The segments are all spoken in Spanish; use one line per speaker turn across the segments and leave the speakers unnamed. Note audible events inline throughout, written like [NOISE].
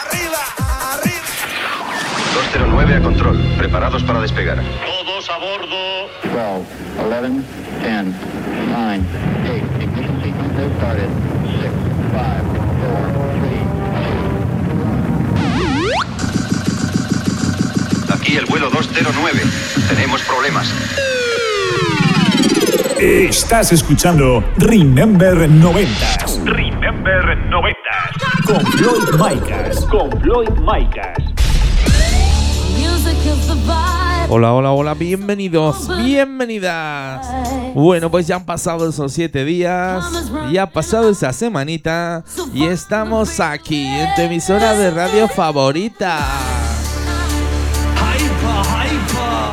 Arriba, arriba.
209 a control, preparados para despegar.
Todos a bordo.
12, 11, 10, 9, 8, ignition sequence has started. 6, 5, 4, 3,
Aquí el vuelo 209. Tenemos problemas.
Estás escuchando Remember 90s
Remember 90.
con Floyd Micas. Con Floyd Micas.
Hola, hola, hola, bienvenidos, bienvenidas. Bueno, pues ya han pasado esos siete días, ya ha pasado esa semanita y estamos aquí en tu emisora de radio favorita.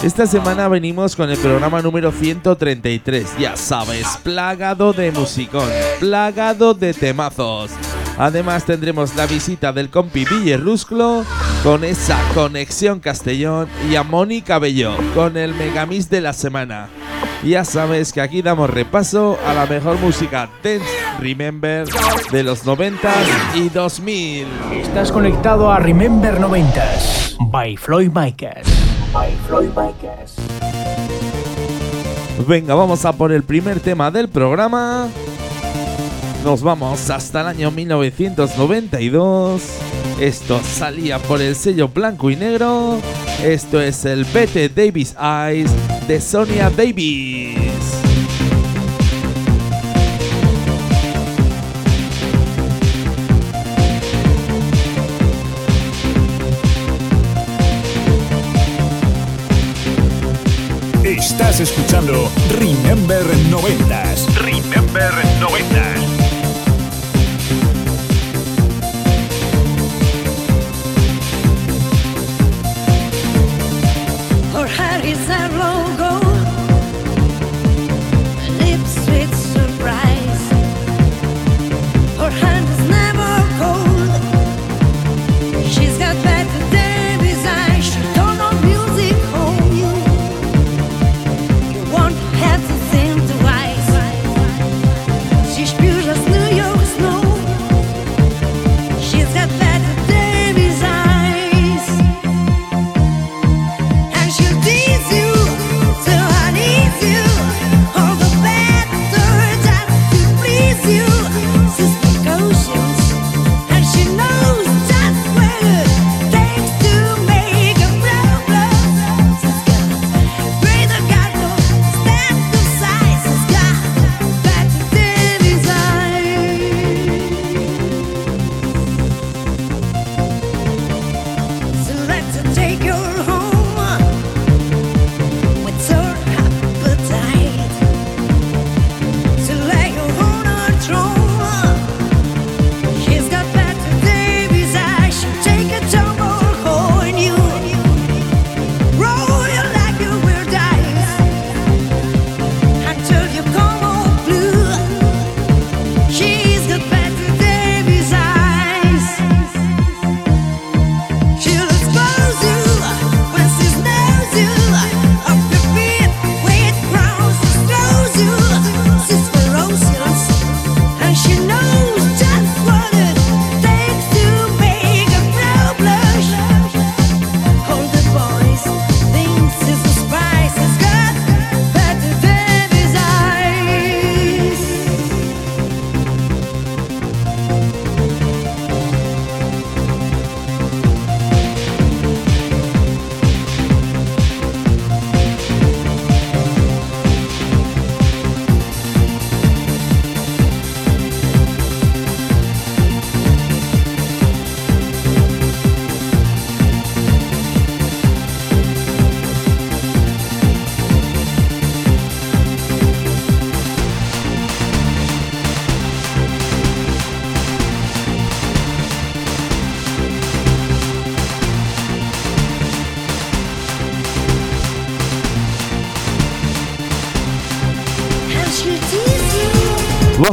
Esta semana venimos con el programa número 133, ya sabes, plagado de musicón, plagado de temazos. Además tendremos la visita del compi Villerrusclo con esa conexión Castellón y a Mónica Bello con el Megamix de la semana. Ya sabes que aquí damos repaso a la mejor música Dance Remember de los 90 y 2000.
Estás conectado a Remember 90s by Floyd Micas. By Floyd Micas.
Venga, vamos a por el primer tema del programa. Nos vamos hasta el año 1992. Esto salía por el sello blanco y negro. Esto es el Bette Davis Eyes de Sonia Davis.
Estás escuchando Remember 90s.
Remember 90.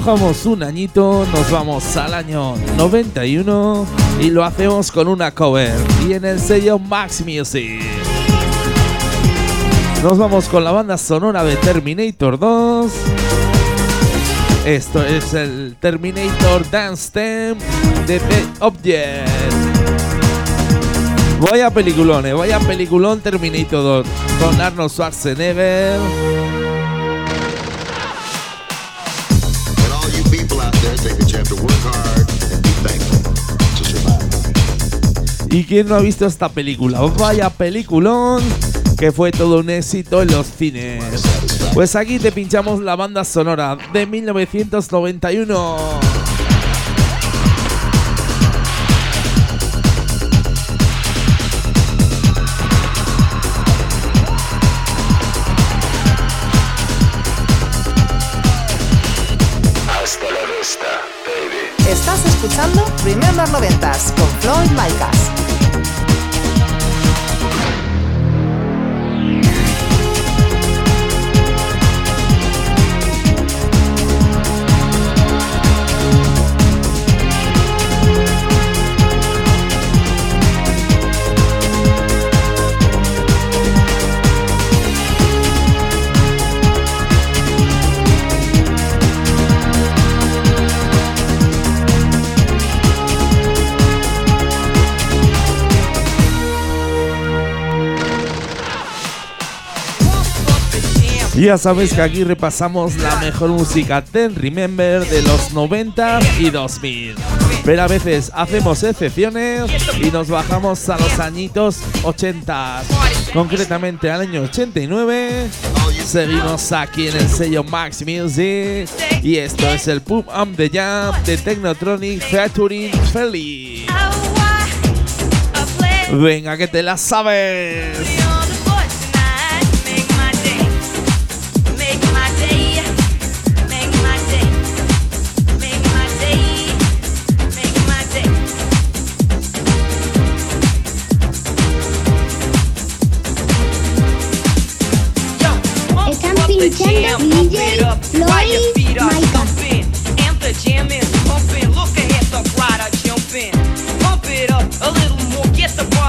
Un añito, nos vamos al año 91 y lo hacemos con una cover y en el sello Max Music. Nos vamos con la banda sonora de Terminator 2 Esto es el Terminator Dance Theme de The Object. Vaya peliculón, eh, vaya peliculón Terminator 2 con Arnold Schwarzenegger. ¿Y quién no ha visto esta película? Vaya peliculón que fue todo un éxito en los cines. Pues aquí te pinchamos la banda sonora de 1991.
Hasta la vista, baby.
Estás escuchando Remember 90s con Floyd Micas.
Ya sabes que aquí repasamos la mejor música Ten Remember de los 90 y 2000. Pero a veces hacemos excepciones y nos bajamos a los añitos 80. Concretamente al año 89. Seguimos aquí en el sello Max Music. Y esto es el Pump Up the Jam de Technotronic featuring Feli. Venga, que te la sabes.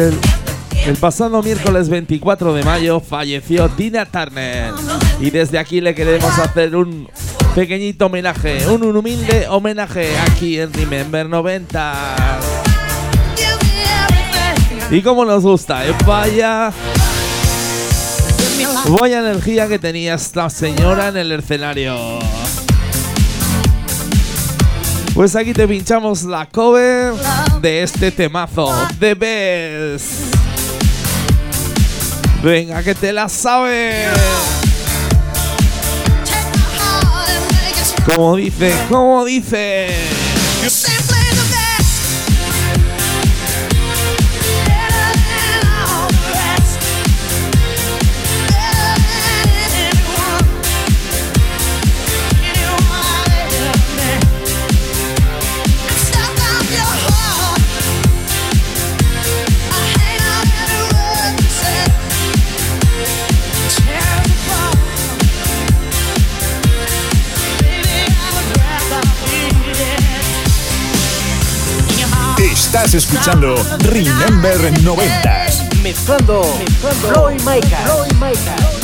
El, pasado miércoles 24 de mayo falleció Tina Turner. Y desde aquí le queremos hacer un pequeñito homenaje, un, un humilde homenaje aquí en Remember 90. Y como nos gusta, ¿eh? vaya. Vaya energía que tenía esta señora en el escenario. Pues aquí te pinchamos la cover de este temazo, The Best. Venga, que te la sabes. Como dice, como dice.
Estás escuchando Remember 90s.
Mezclando, mezclando Floyd Micah. Floyd Micah.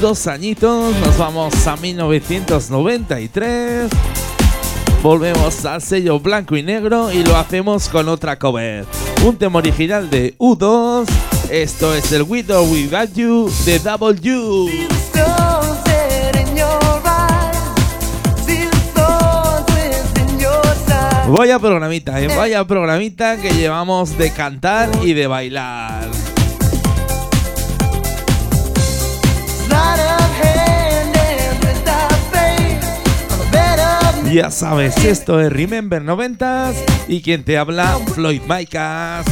Dos añitos, nos vamos a 1993. Volvemos al sello blanco y negro y lo hacemos con otra cover. Un tema original de U2. Esto es el With or Without You de W. Vaya programita, ¿eh? vaya programita que llevamos de cantar y de bailar. Ya sabes, esto es Remember 90s y quien te habla, Floyd Micas.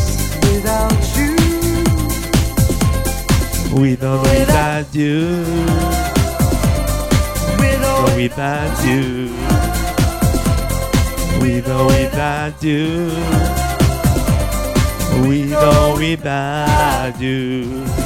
We don't without you. Don't without you. We don't without you. We don't without you.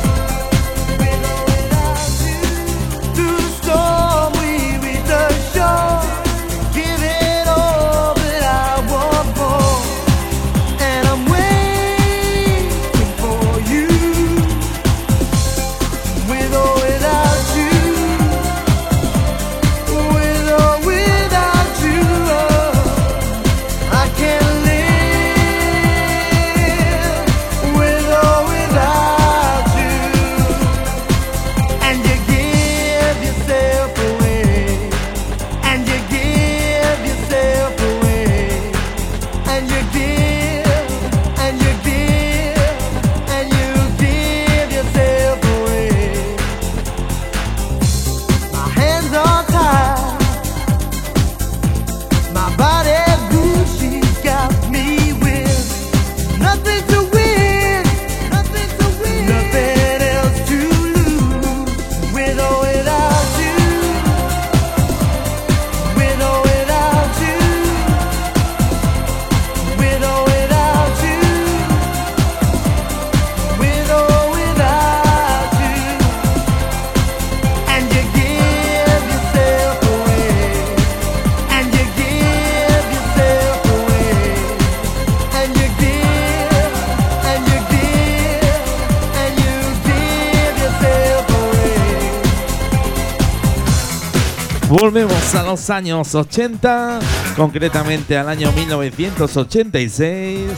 Volvemos a los años 80, concretamente al año 1986.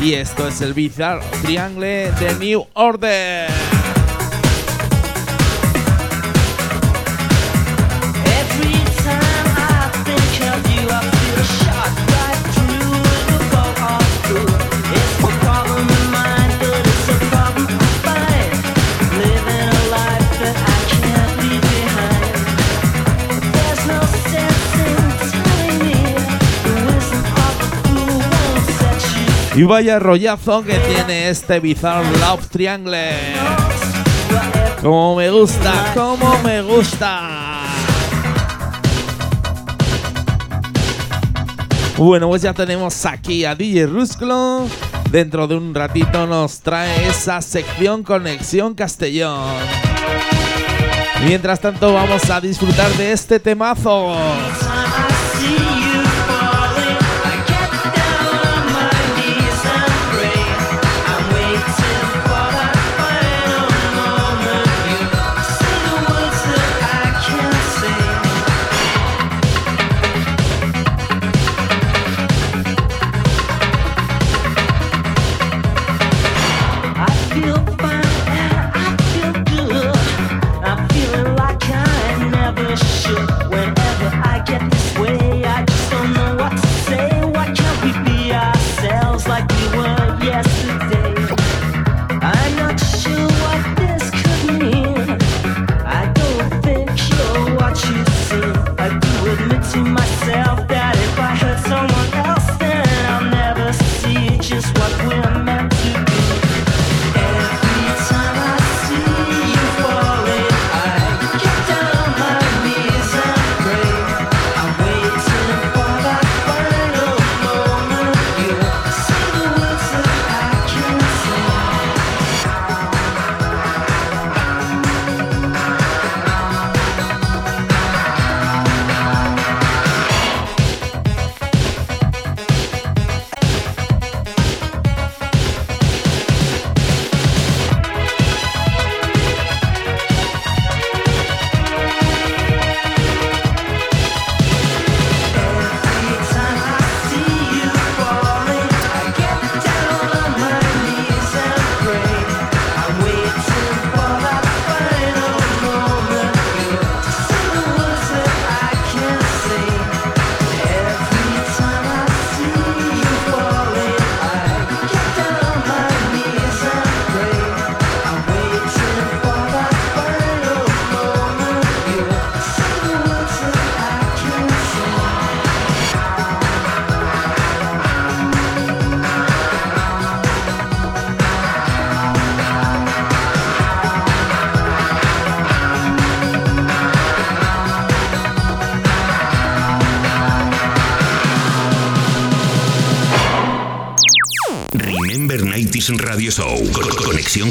Y esto es el Bizarre Triangle de New Order.
Y vaya rollazo que tiene este Bizarre Love Triangle. Como me gusta, como me gusta. Bueno, pues ya tenemos aquí a DJ Rusclo. Dentro de un ratito nos trae esa sección Conexión Castellón. Mientras tanto, vamos a disfrutar de este temazo.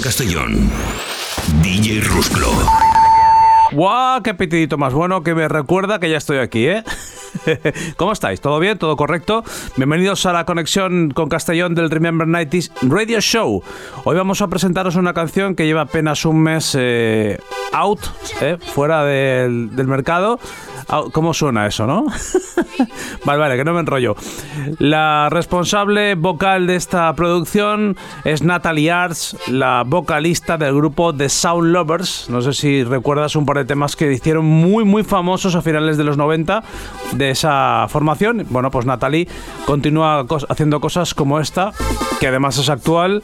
Castellón. DJ Rusclo.
¡Guau! ¡Qué petidito más bueno que me recuerda que ya estoy aquí, ¿eh? [LAUGHS] ¿Cómo estáis? ¿Todo bien? ¿Todo correcto? Bienvenidos a la conexión con Castellón del Remember 90s Radio Show. Hoy vamos a presentaros una canción que lleva apenas un mes eh, out, ¿eh? fuera del mercado. Out- ¿Cómo suena eso, no? [LAUGHS] vale, vale, que no me enrollo. La responsable vocal de esta producción es Natalie Arts, la vocalista del grupo The Sound Lovers. No sé si recuerdas un par de temas que hicieron muy, muy famosos a finales de los 90 de esa formación. Bueno, pues Natalie continúa haciendo cosas como esta, que además es actual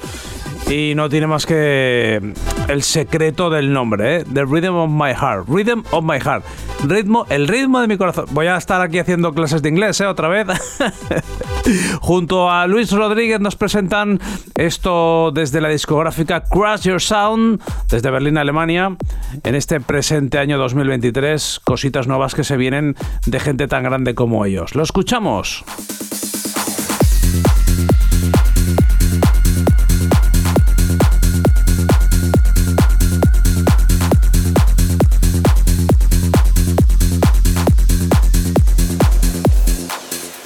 y no tiene más que el secreto del nombre, ¿eh? The Rhythm of My Heart. Rhythm of My Heart. Ritmo, el ritmo de mi corazón. Voy a estar aquí haciendo clases de inglés, ¿eh? Otra vez. [LAUGHS] Junto a Luis Rodríguez nos presentan esto desde la discográfica Crash Your Sound, desde Berlín, Alemania, en este presente año 2023. Cositas nuevas que se vienen de gente tan grande como ellos. Lo escuchamos.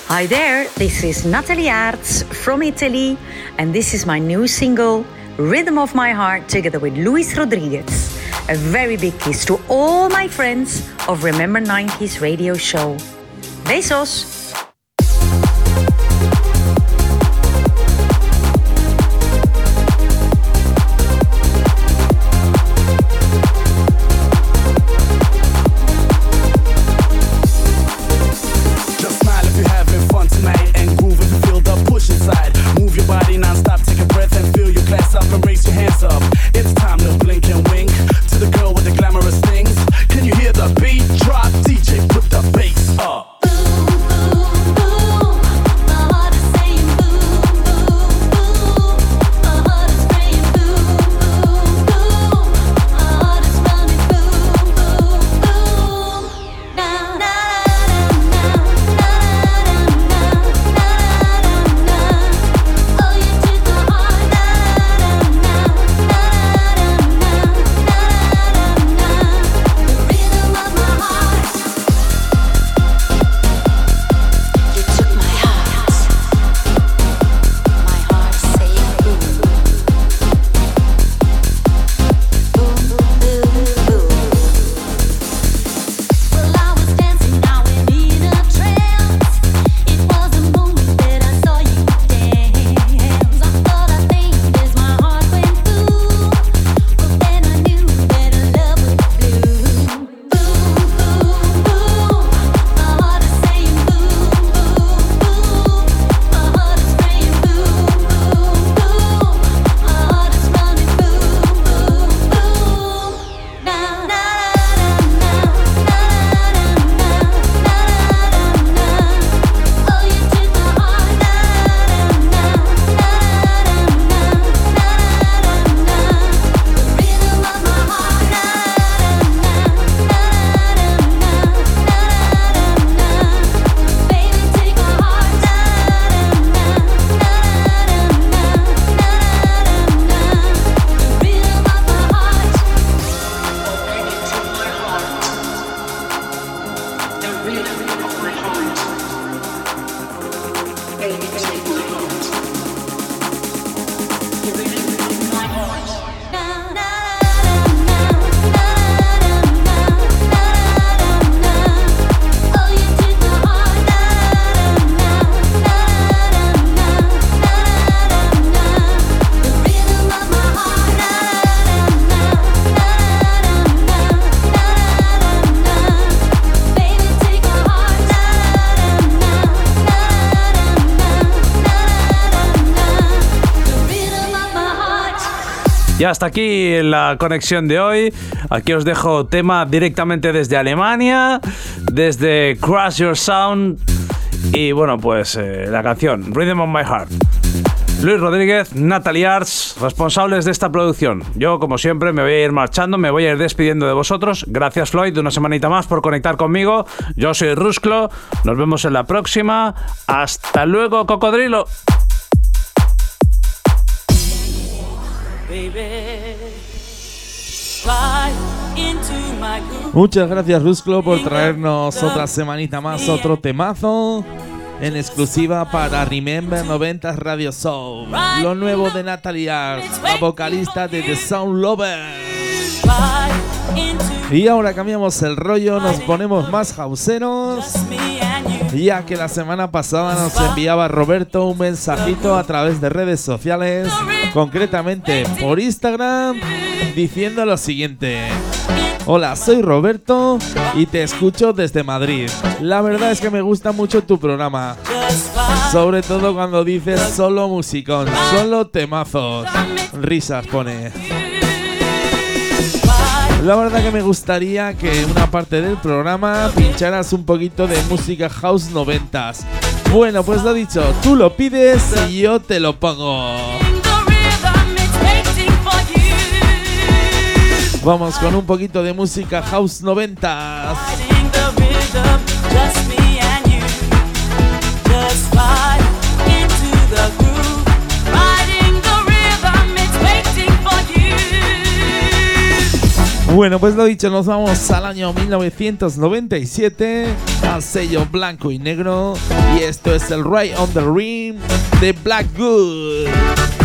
Hi there, this is Natalie Arts from Italy, and this is my new single, Rhythm of My Heart, together with Luis Rodriguez. A very big kiss to all my friends of Remember 90s radio show. Besos!
Hasta aquí la conexión de hoy. Aquí os dejo tema directamente desde Alemania, desde Crash Your Sound y bueno, pues eh, la canción Rhythm of My Heart. Luis Rodríguez, Natalie Arts, responsables de esta producción. Yo, como siempre, me voy a ir marchando, me voy a ir despidiendo de vosotros. Gracias, Floyd, una semanita más por conectar conmigo. Yo soy Rusclo, nos vemos en la próxima. Hasta luego, cocodrilo.
Muchas gracias, Rusclo, por traernos otra semanita más, otro temazo en exclusiva para Remember 90 Radio Show. Lo nuevo de Natalie Arts, la vocalista de The Sound Lover. Y ahora cambiamos el rollo, nos ponemos más hauseros. Ya que la semana pasada nos enviaba Roberto un mensajito a través de redes sociales, concretamente por Instagram, diciendo lo siguiente. Hola, soy Roberto y te escucho desde Madrid. La verdad es que me gusta mucho tu programa. Sobre todo cuando dices solo musicón, solo temazos. Risas pone. La verdad que me gustaría que una parte del programa pincharas un poquito de música house noventas. Bueno, pues lo dicho, tú lo pides y yo te lo pongo. Vamos con un poquito de música house noventas. Bueno, pues lo dicho, nos vamos al año 1997, al sello blanco y negro, y esto es el Right on the Rim de Blackwood.
Riding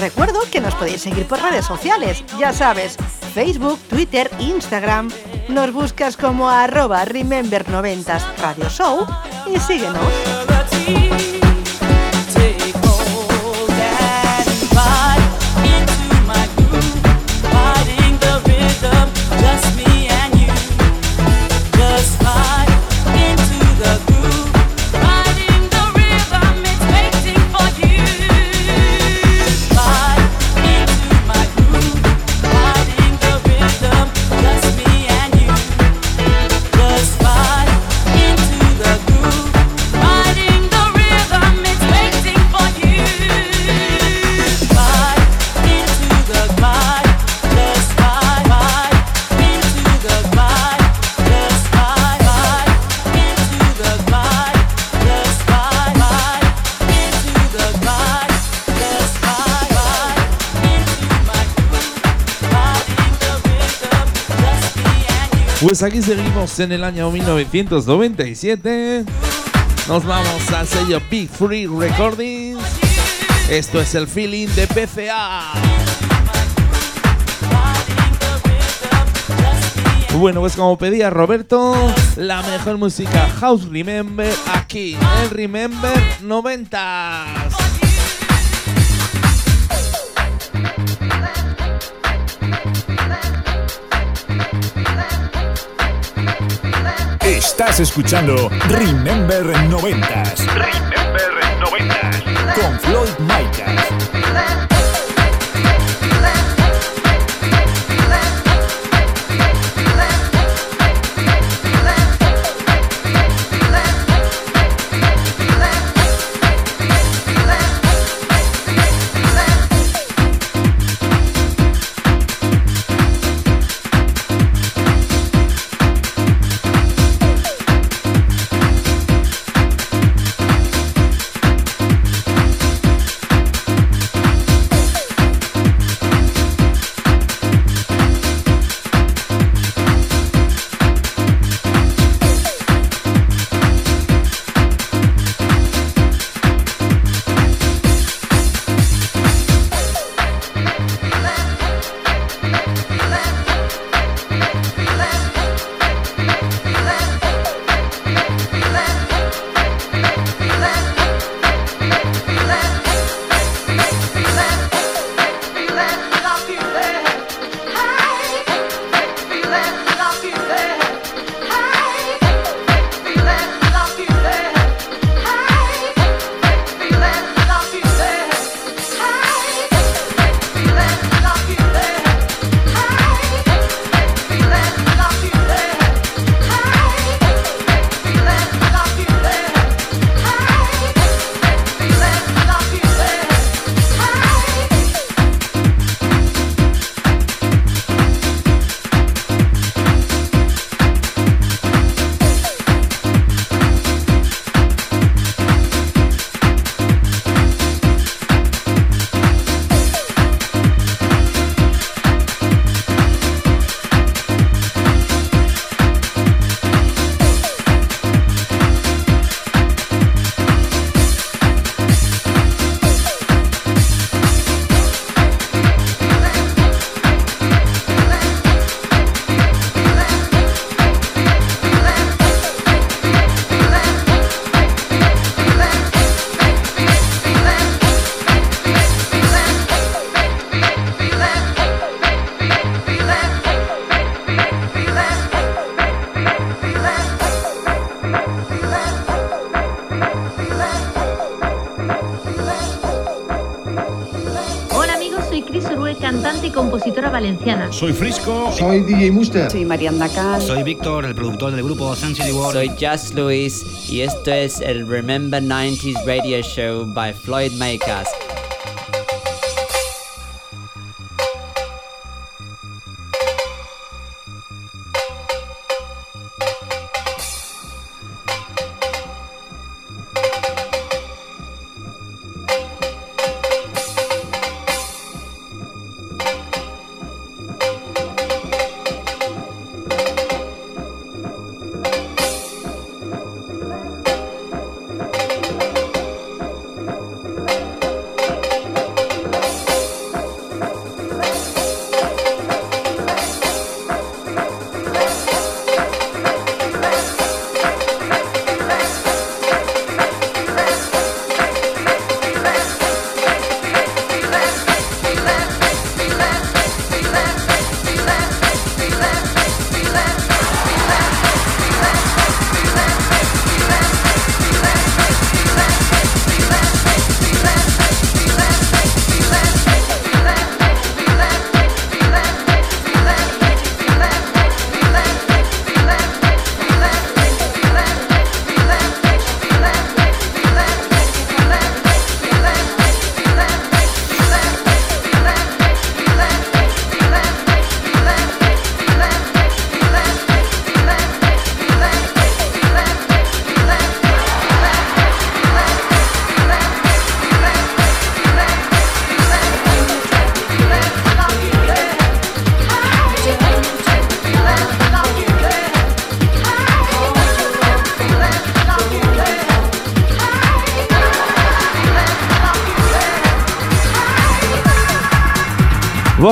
Recuerdo que nos podéis seguir por redes sociales, ya sabes, Facebook, Twitter, Instagram. Nos buscas como arroba Remember90s Radio Show y síguenos.
Pues aquí seguimos en el año 1997. Nos vamos al sello Big Free Recordings. Esto es el feeling de PCA. Bueno, pues como pedía Roberto, la mejor música House Remember aquí en Remember 90.
Estás escuchando Remember 90s
Remember 90.
con Floyd Micah.
Soy Frisco.
Soy DJ Muster.
Soy Mariana Cal.
Soy Víctor, el productor del grupo Sun City World.
Soy Just Luis y esto es el Remember 90s Radio Show by Floyd Makers.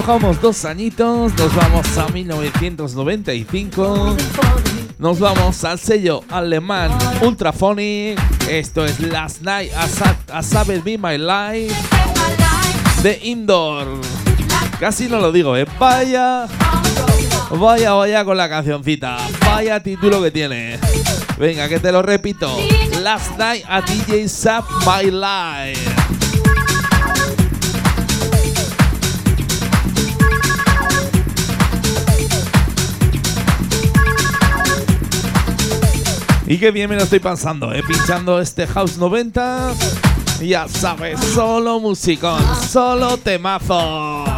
Bajamos dos añitos, nos vamos a 1995. Nos vamos al sello alemán Ultraphonic. Esto es Last Night a, Sa a Savage Be My Life de Indoor. Casi no lo digo, ¿eh? Vaya, vaya, vaya con la cancioncita. Vaya título que tiene. Venga, que te lo repito. Last Night a DJ Sap My Life. Y qué bien me lo estoy pasando, ¿eh? Pinchando este House 90. Ya sabes, solo musicón, solo temazo.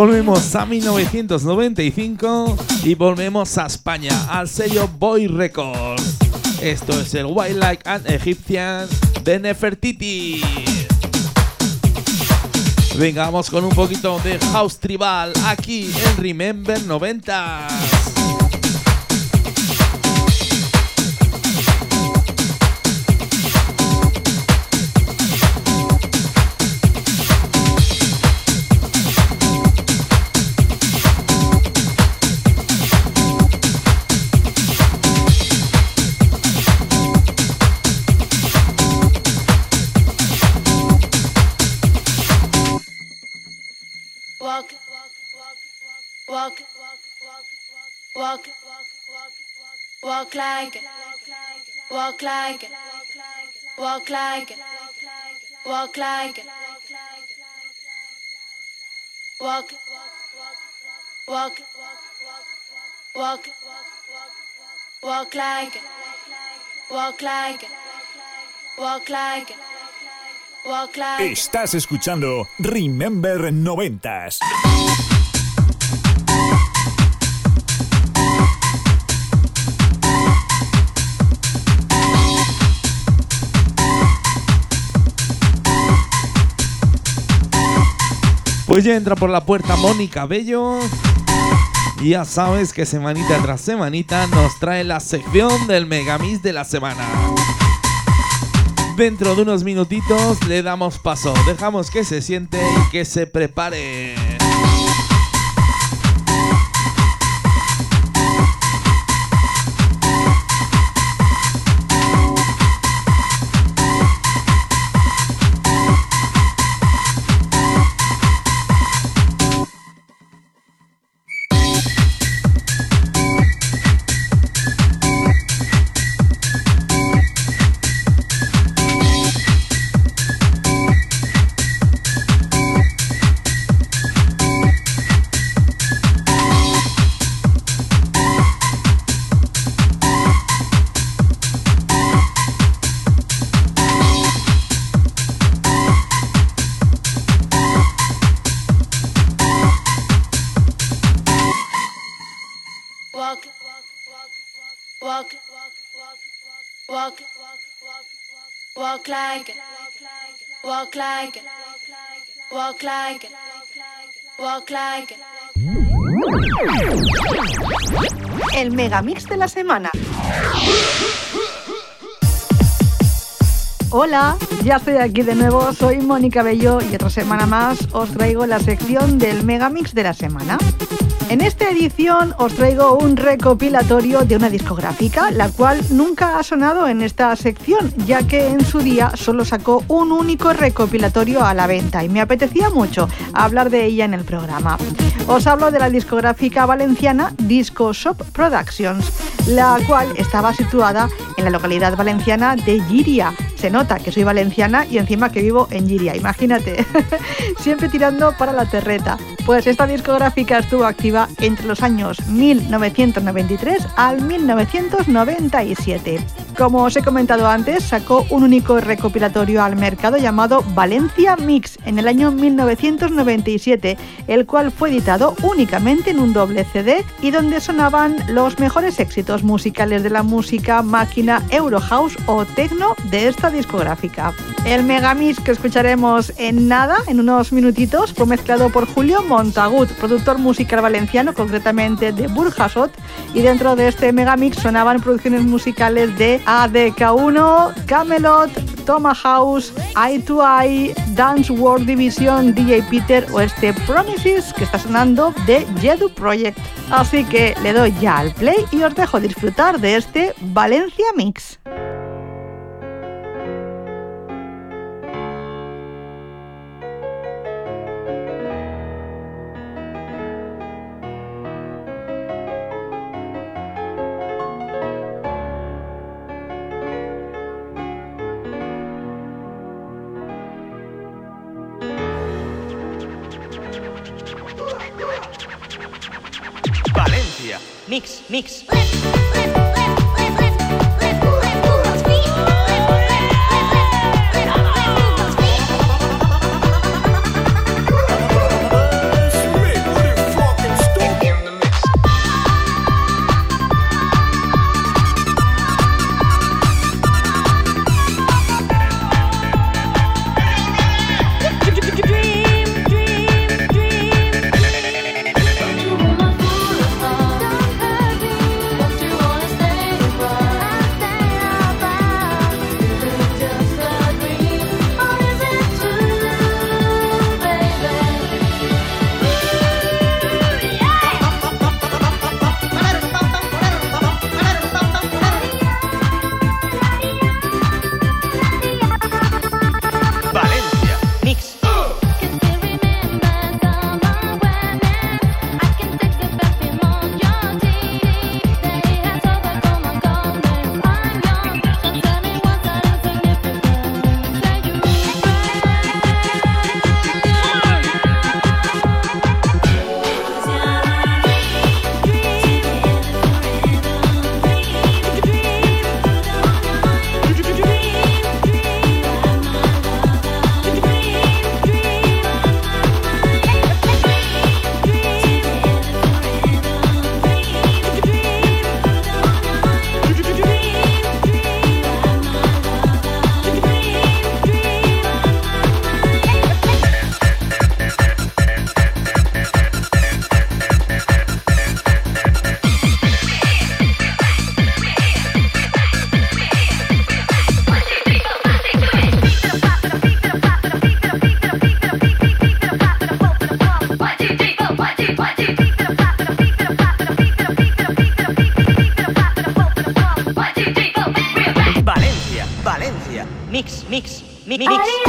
Volvemos a 1995 y volvemos a España, al sello Boy Records. Esto es el Wildlife and Egyptian de Nefertiti. Venga, vamos con un poquito de house tribal aquí en Remember 90.
Walk like it, walk like it, walk like it, walk like it, walk, walk, walk, walk like it, walk like it, walk like, walk like.
Estás escuchando Remember 90s.
Ya entra por la puerta Mónica Bello. Ya sabes que semanita tras semanita nos trae la sección del Megamix de la semana. Dentro de unos minutitos le damos paso, dejamos que se siente y que se prepare.
Walk, walk, walk like, walk like, walk like, walk like.
El megamix de la semana. Hola, ya estoy aquí de nuevo, soy Mónica Bello y otra semana más os traigo la sección del Megamix de la semana. En esta edición os traigo un recopilatorio de una discográfica, la cual nunca ha sonado en esta sección, ya que en su día solo sacó un único recopilatorio a la venta y me apetecía mucho hablar de ella en el programa. Os hablo de la discográfica valenciana Disco Shop Productions, la cual estaba situada en la localidad valenciana de Giria. Se nota que soy valenciana y encima que vivo en Giria, imagínate. [LAUGHS] Siempre tirando para la terreta. Pues esta discográfica estuvo activa entre los años 1993 al 1997. Como os he comentado antes, sacó un único recopilatorio al mercado llamado Valencia Mix en el año 1997, el cual fue editado únicamente en un doble CD y donde sonaban los mejores éxitos musicales de la música máquina Eurohouse o techno de esta discográfica. El megamix que escucharemos en nada, en unos minutitos, fue mezclado por Julio Montagut, productor musical valenciano, concretamente de Burjasot, y dentro de este megamix sonaban producciones musicales de ADK1, Camelot, Toma House, Eye to Eye, Dance World Division, DJ Peter o este Promises que está sonando de Jedu Project. Así que le doy ya al play y os dejo disfrutar de este Valencia Mix.
Mix, mix. Mix, mi- mi- mix.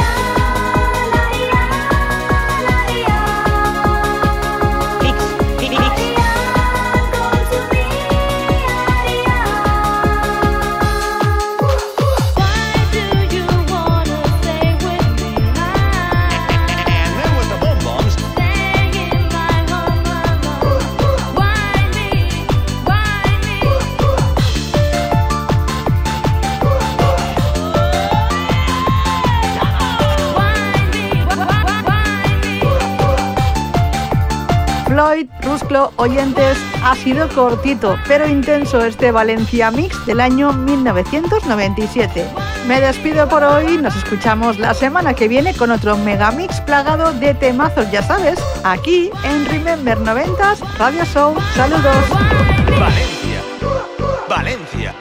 Oyentes, ha sido cortito, pero intenso este Valencia Mix del año 1997. Me despido por hoy, nos escuchamos la semana que viene con otro Megamix plagado de temazos, ya sabes, aquí en Remember 90s Radio Show. Saludos.
Valencia. Valencia.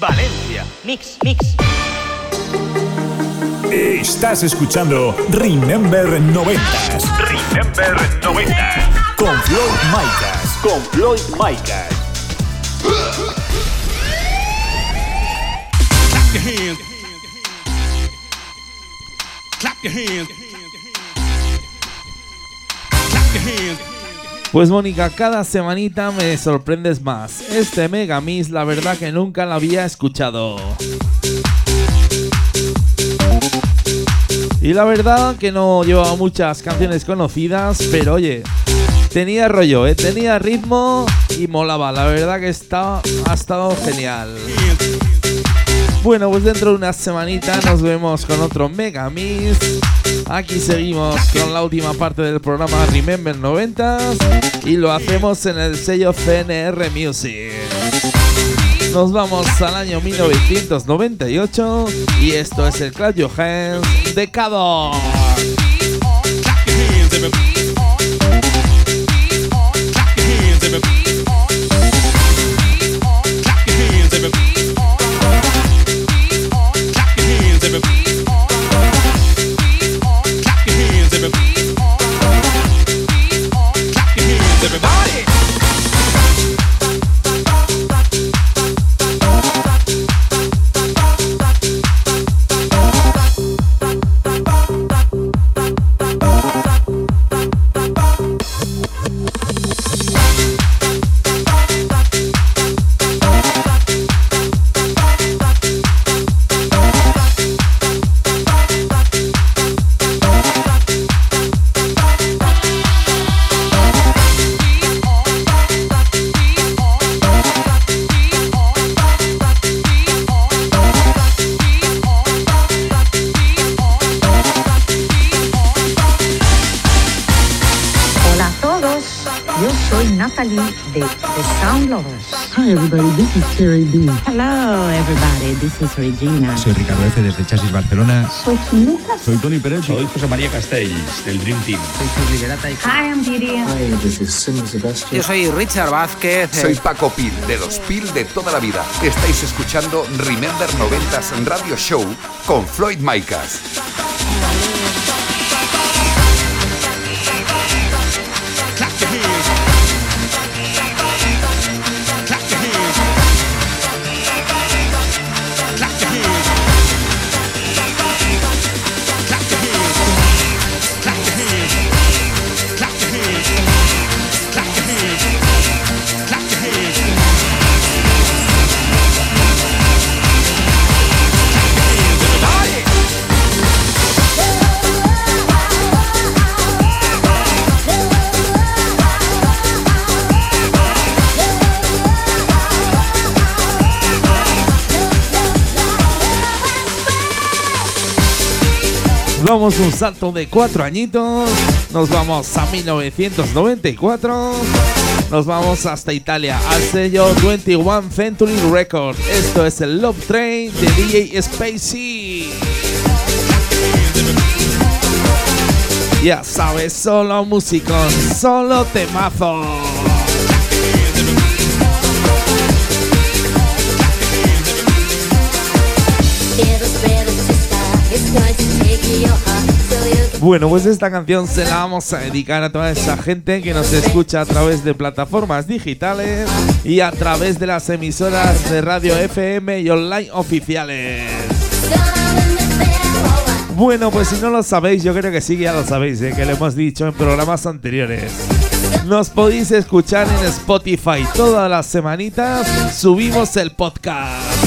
Valencia.
Mix, mix.
Estás escuchando Remember 90s
Remember 90.
Con Floyd Micas.
Con Floyd Micas.
Clap your hands. Clap your hands. Clap your hands.
Pues Mónica, cada semanita me sorprendes más. Este Megamix, la verdad que nunca lo había escuchado. Y la verdad que no llevaba muchas canciones conocidas, pero oye, tenía rollo, ¿eh? tenía ritmo y molaba. La verdad que ha estado genial. Bueno, pues dentro de una semanita nos vemos con otro Megamix. Aquí seguimos con la última parte del programa Remember 90s y lo hacemos en el sello CNR Music. Nos vamos al año 1998 y esto es el Clap Your Hands de Cador.
This is Terry B.
Hello everybody, this is Regina.
Soy Ricardo F. desde Chasis Barcelona.
Soy Lucas.
Soy Tony Pérez. Soy José María Castells, del Dream Team.
Hi, I'm Gideon.
Yo soy Richard Vázquez.
Soy Paco Pil, de los Pil de toda la vida. Estáis escuchando Remember 90s Radio Show con Floyd Micas.
Damos un salto de cuatro añitos. Nos vamos a 1994. Nos vamos hasta Italia al sello 21 Century Records. Esto es el Love Train de DJ Spacey. Ya sabes, solo musicón, solo temazo. Bueno, pues esta canción se la vamos a dedicar a toda esa gente que nos escucha a través de plataformas digitales y a través de las emisoras de radio FM y online oficiales.
Bueno, pues si no lo sabéis, yo creo que sí, ya lo sabéis, ¿eh? que lo hemos dicho en programas anteriores. Nos podéis escuchar en Spotify todas las semanitas. Subimos el podcast.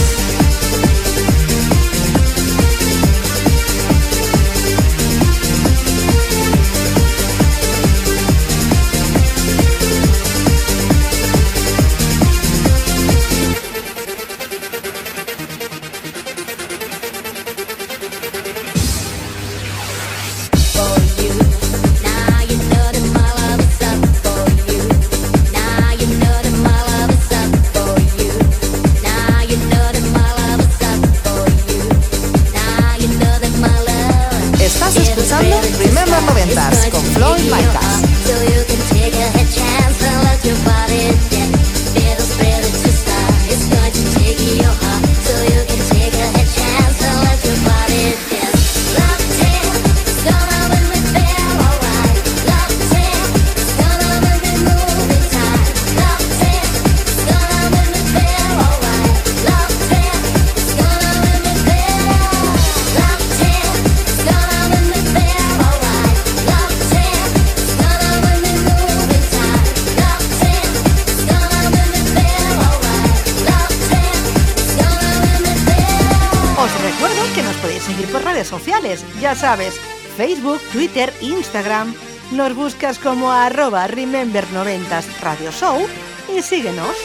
Twitter, Instagram. Nos buscas como arroba Remember90s Radio Show y síguenos.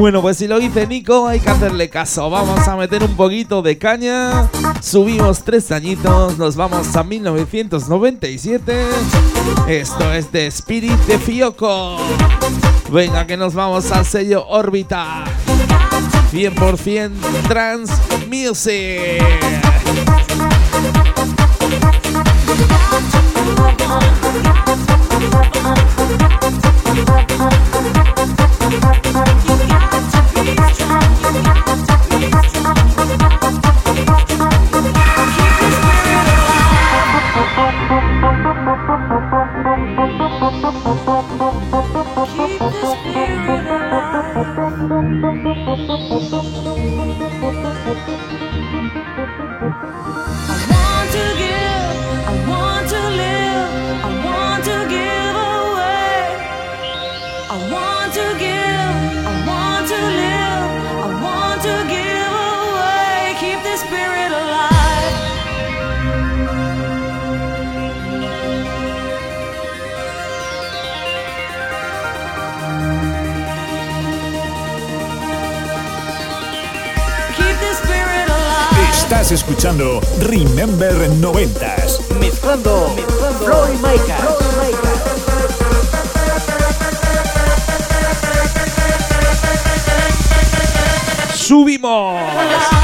Bueno, pues si lo dice Nico, hay que hacerle caso. Vamos a meter un poquito de caña. Subimos tres añitos, nos vamos a 1997. Esto es de Spirit de Fioco. Venga, que nos vamos al sello Órbita. 100% Trans Music. Thank you.
Estás escuchando Remember 90s.
Mezclando, Floyd Micas.
¡Subimos!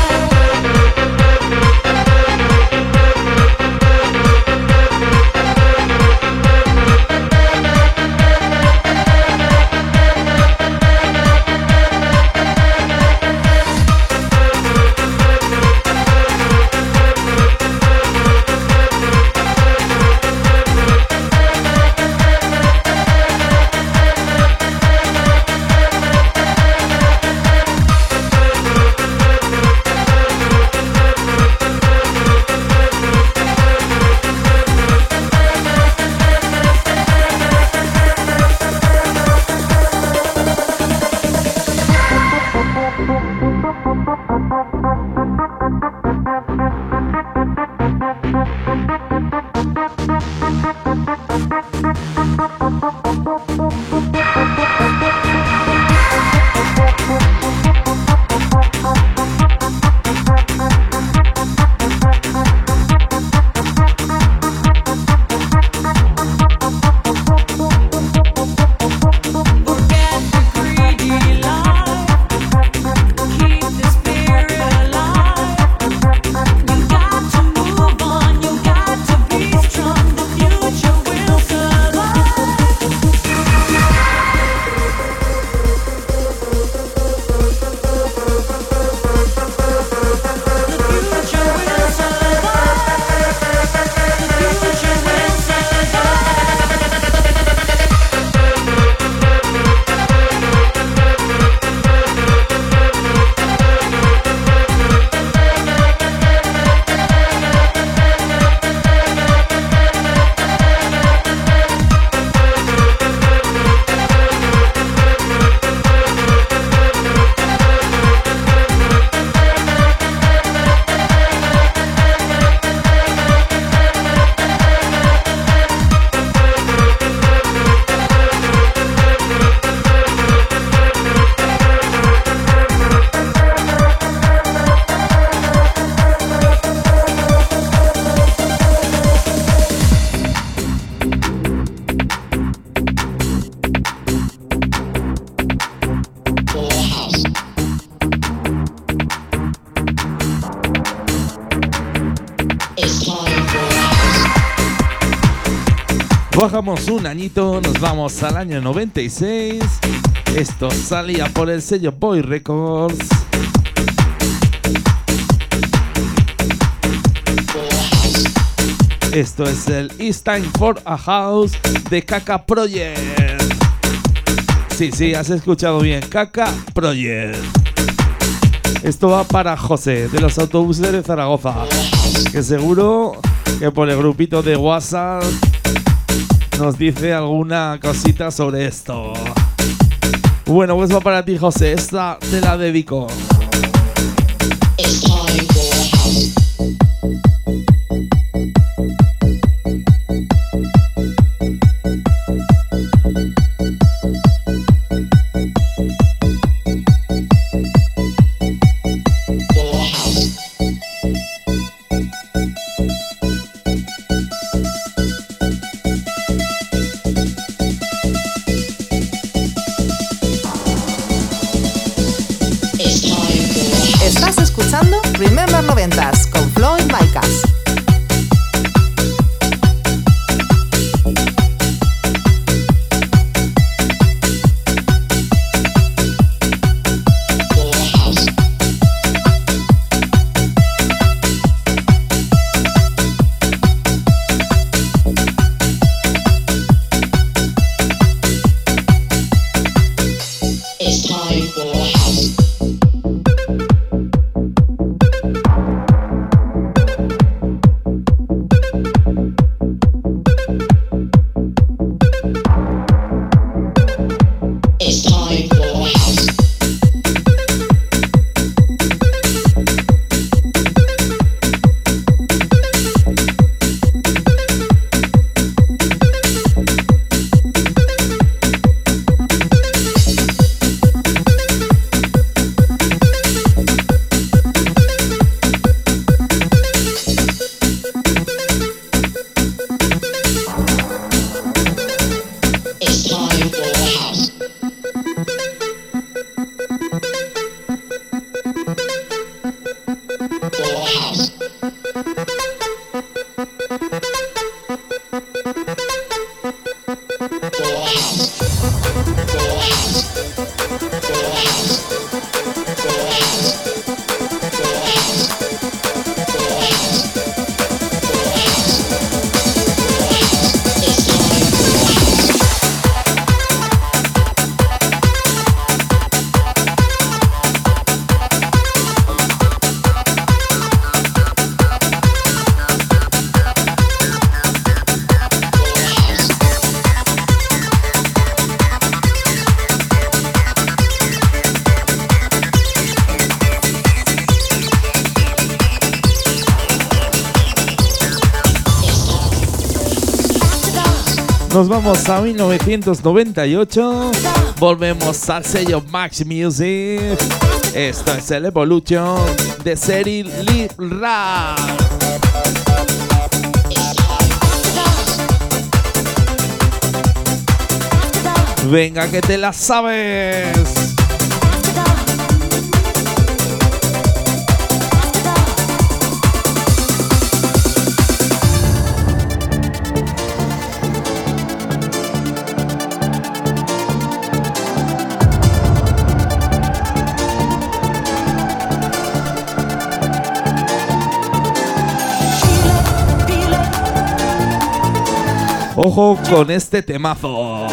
Bajamos un añito, nos vamos al año 96. Esto salía por el sello Boy Records. Esto es el It's Time for a House de Kaka Project. Sí, sí, has escuchado bien. Kaka Project. Esto va para José, de los autobuses de Zaragoza. Que seguro que por el grupito de WhatsApp nos dice alguna cosita sobre esto. Bueno, pues va para ti, José. Esta te la dedico. Nos vamos a 1998. Volvemos al sello Max Music. Esto es el Evolution de Seri Lee Venga que te la sabes. Ojo con este temazo.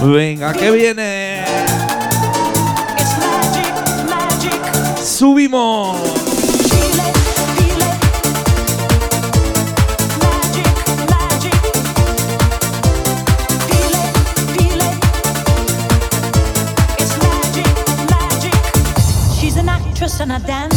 Venga, que viene. Subimos.
and I dance.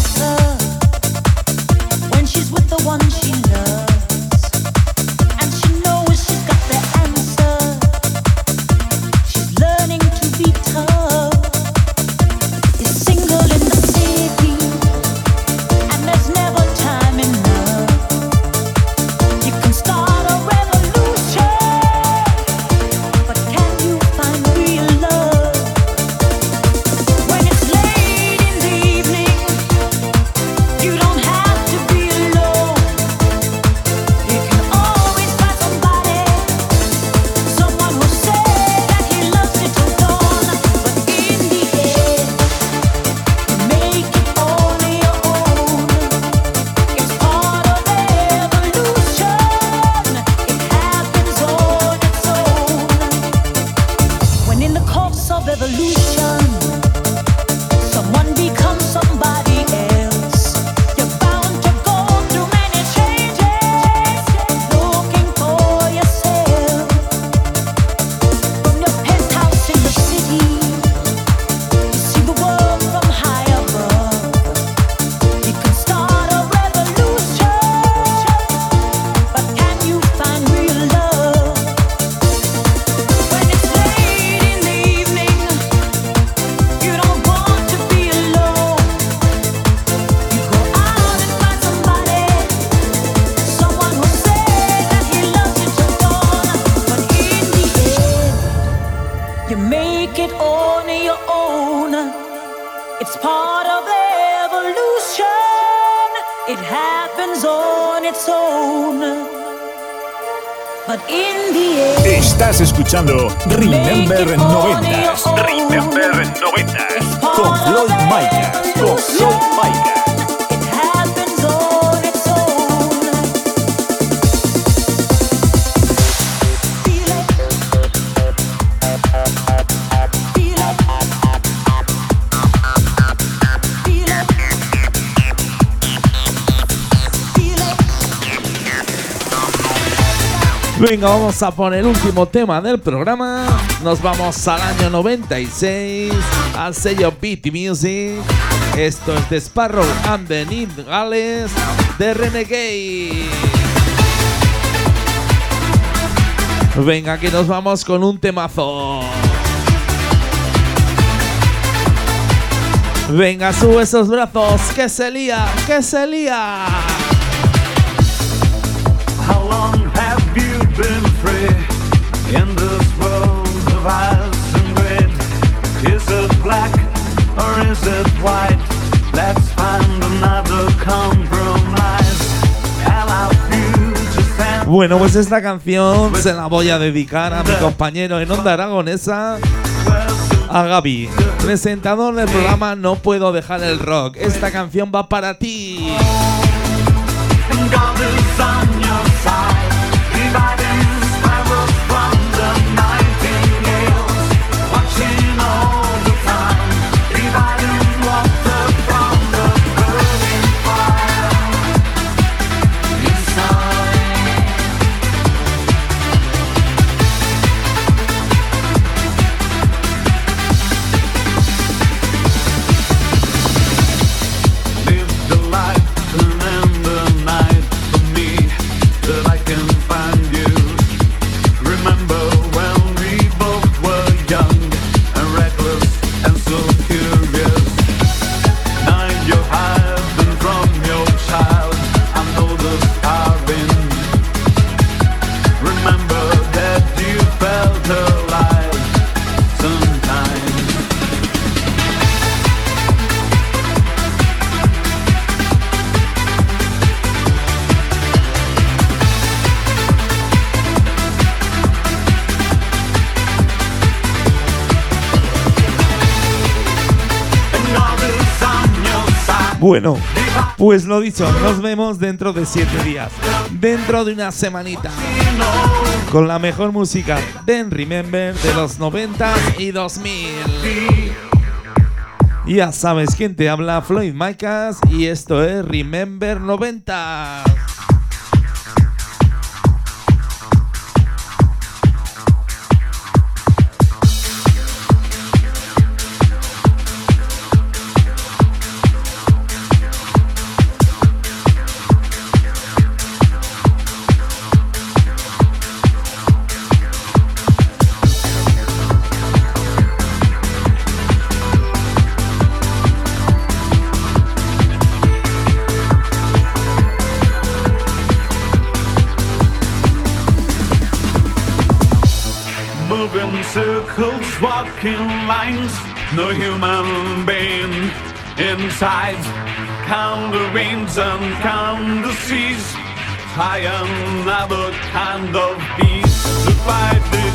domingo vamos a poner el último tema del programa. Nos vamos al año 96, al sello BT Music. Esto es de Sparrow and the Gales de Renegade. Venga, que nos vamos con un temazo. Venga, sube esos brazos, que se lía, que se lía. Bueno, pues esta canción se la voy a dedicar a mi compañero en Onda Aragonesa, a Gaby, presentador del programa No Puedo Dejar el Rock. Esta canción va para ti. Bueno, pues lo dicho, nos vemos dentro de siete días, dentro de una semanita, con la mejor música de Remember de los 90 y 2000. Ya sabes quién te habla, Floyd Micas, y esto es Remember 90.
Lines, no human being inside. Count the rains and count the seas. I am another kind of beast to fight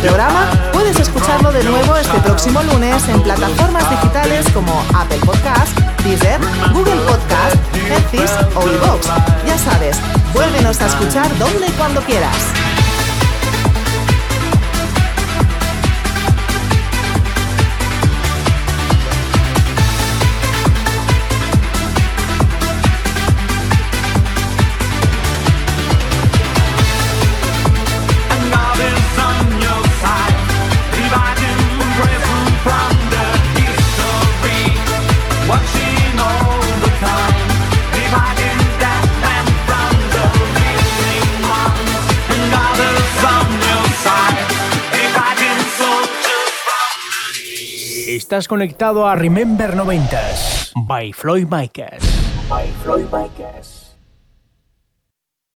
programa, puedes escucharlo de nuevo este próximo lunes en plataformas digitales como Apple Podcast, Deezer, Google Podcast, Netflix o iVoox. Ya sabes, vuélvenos a escuchar donde y cuando quieras.
Estás conectado a Remember 90s by Floyd Micas. By Floyd Micas.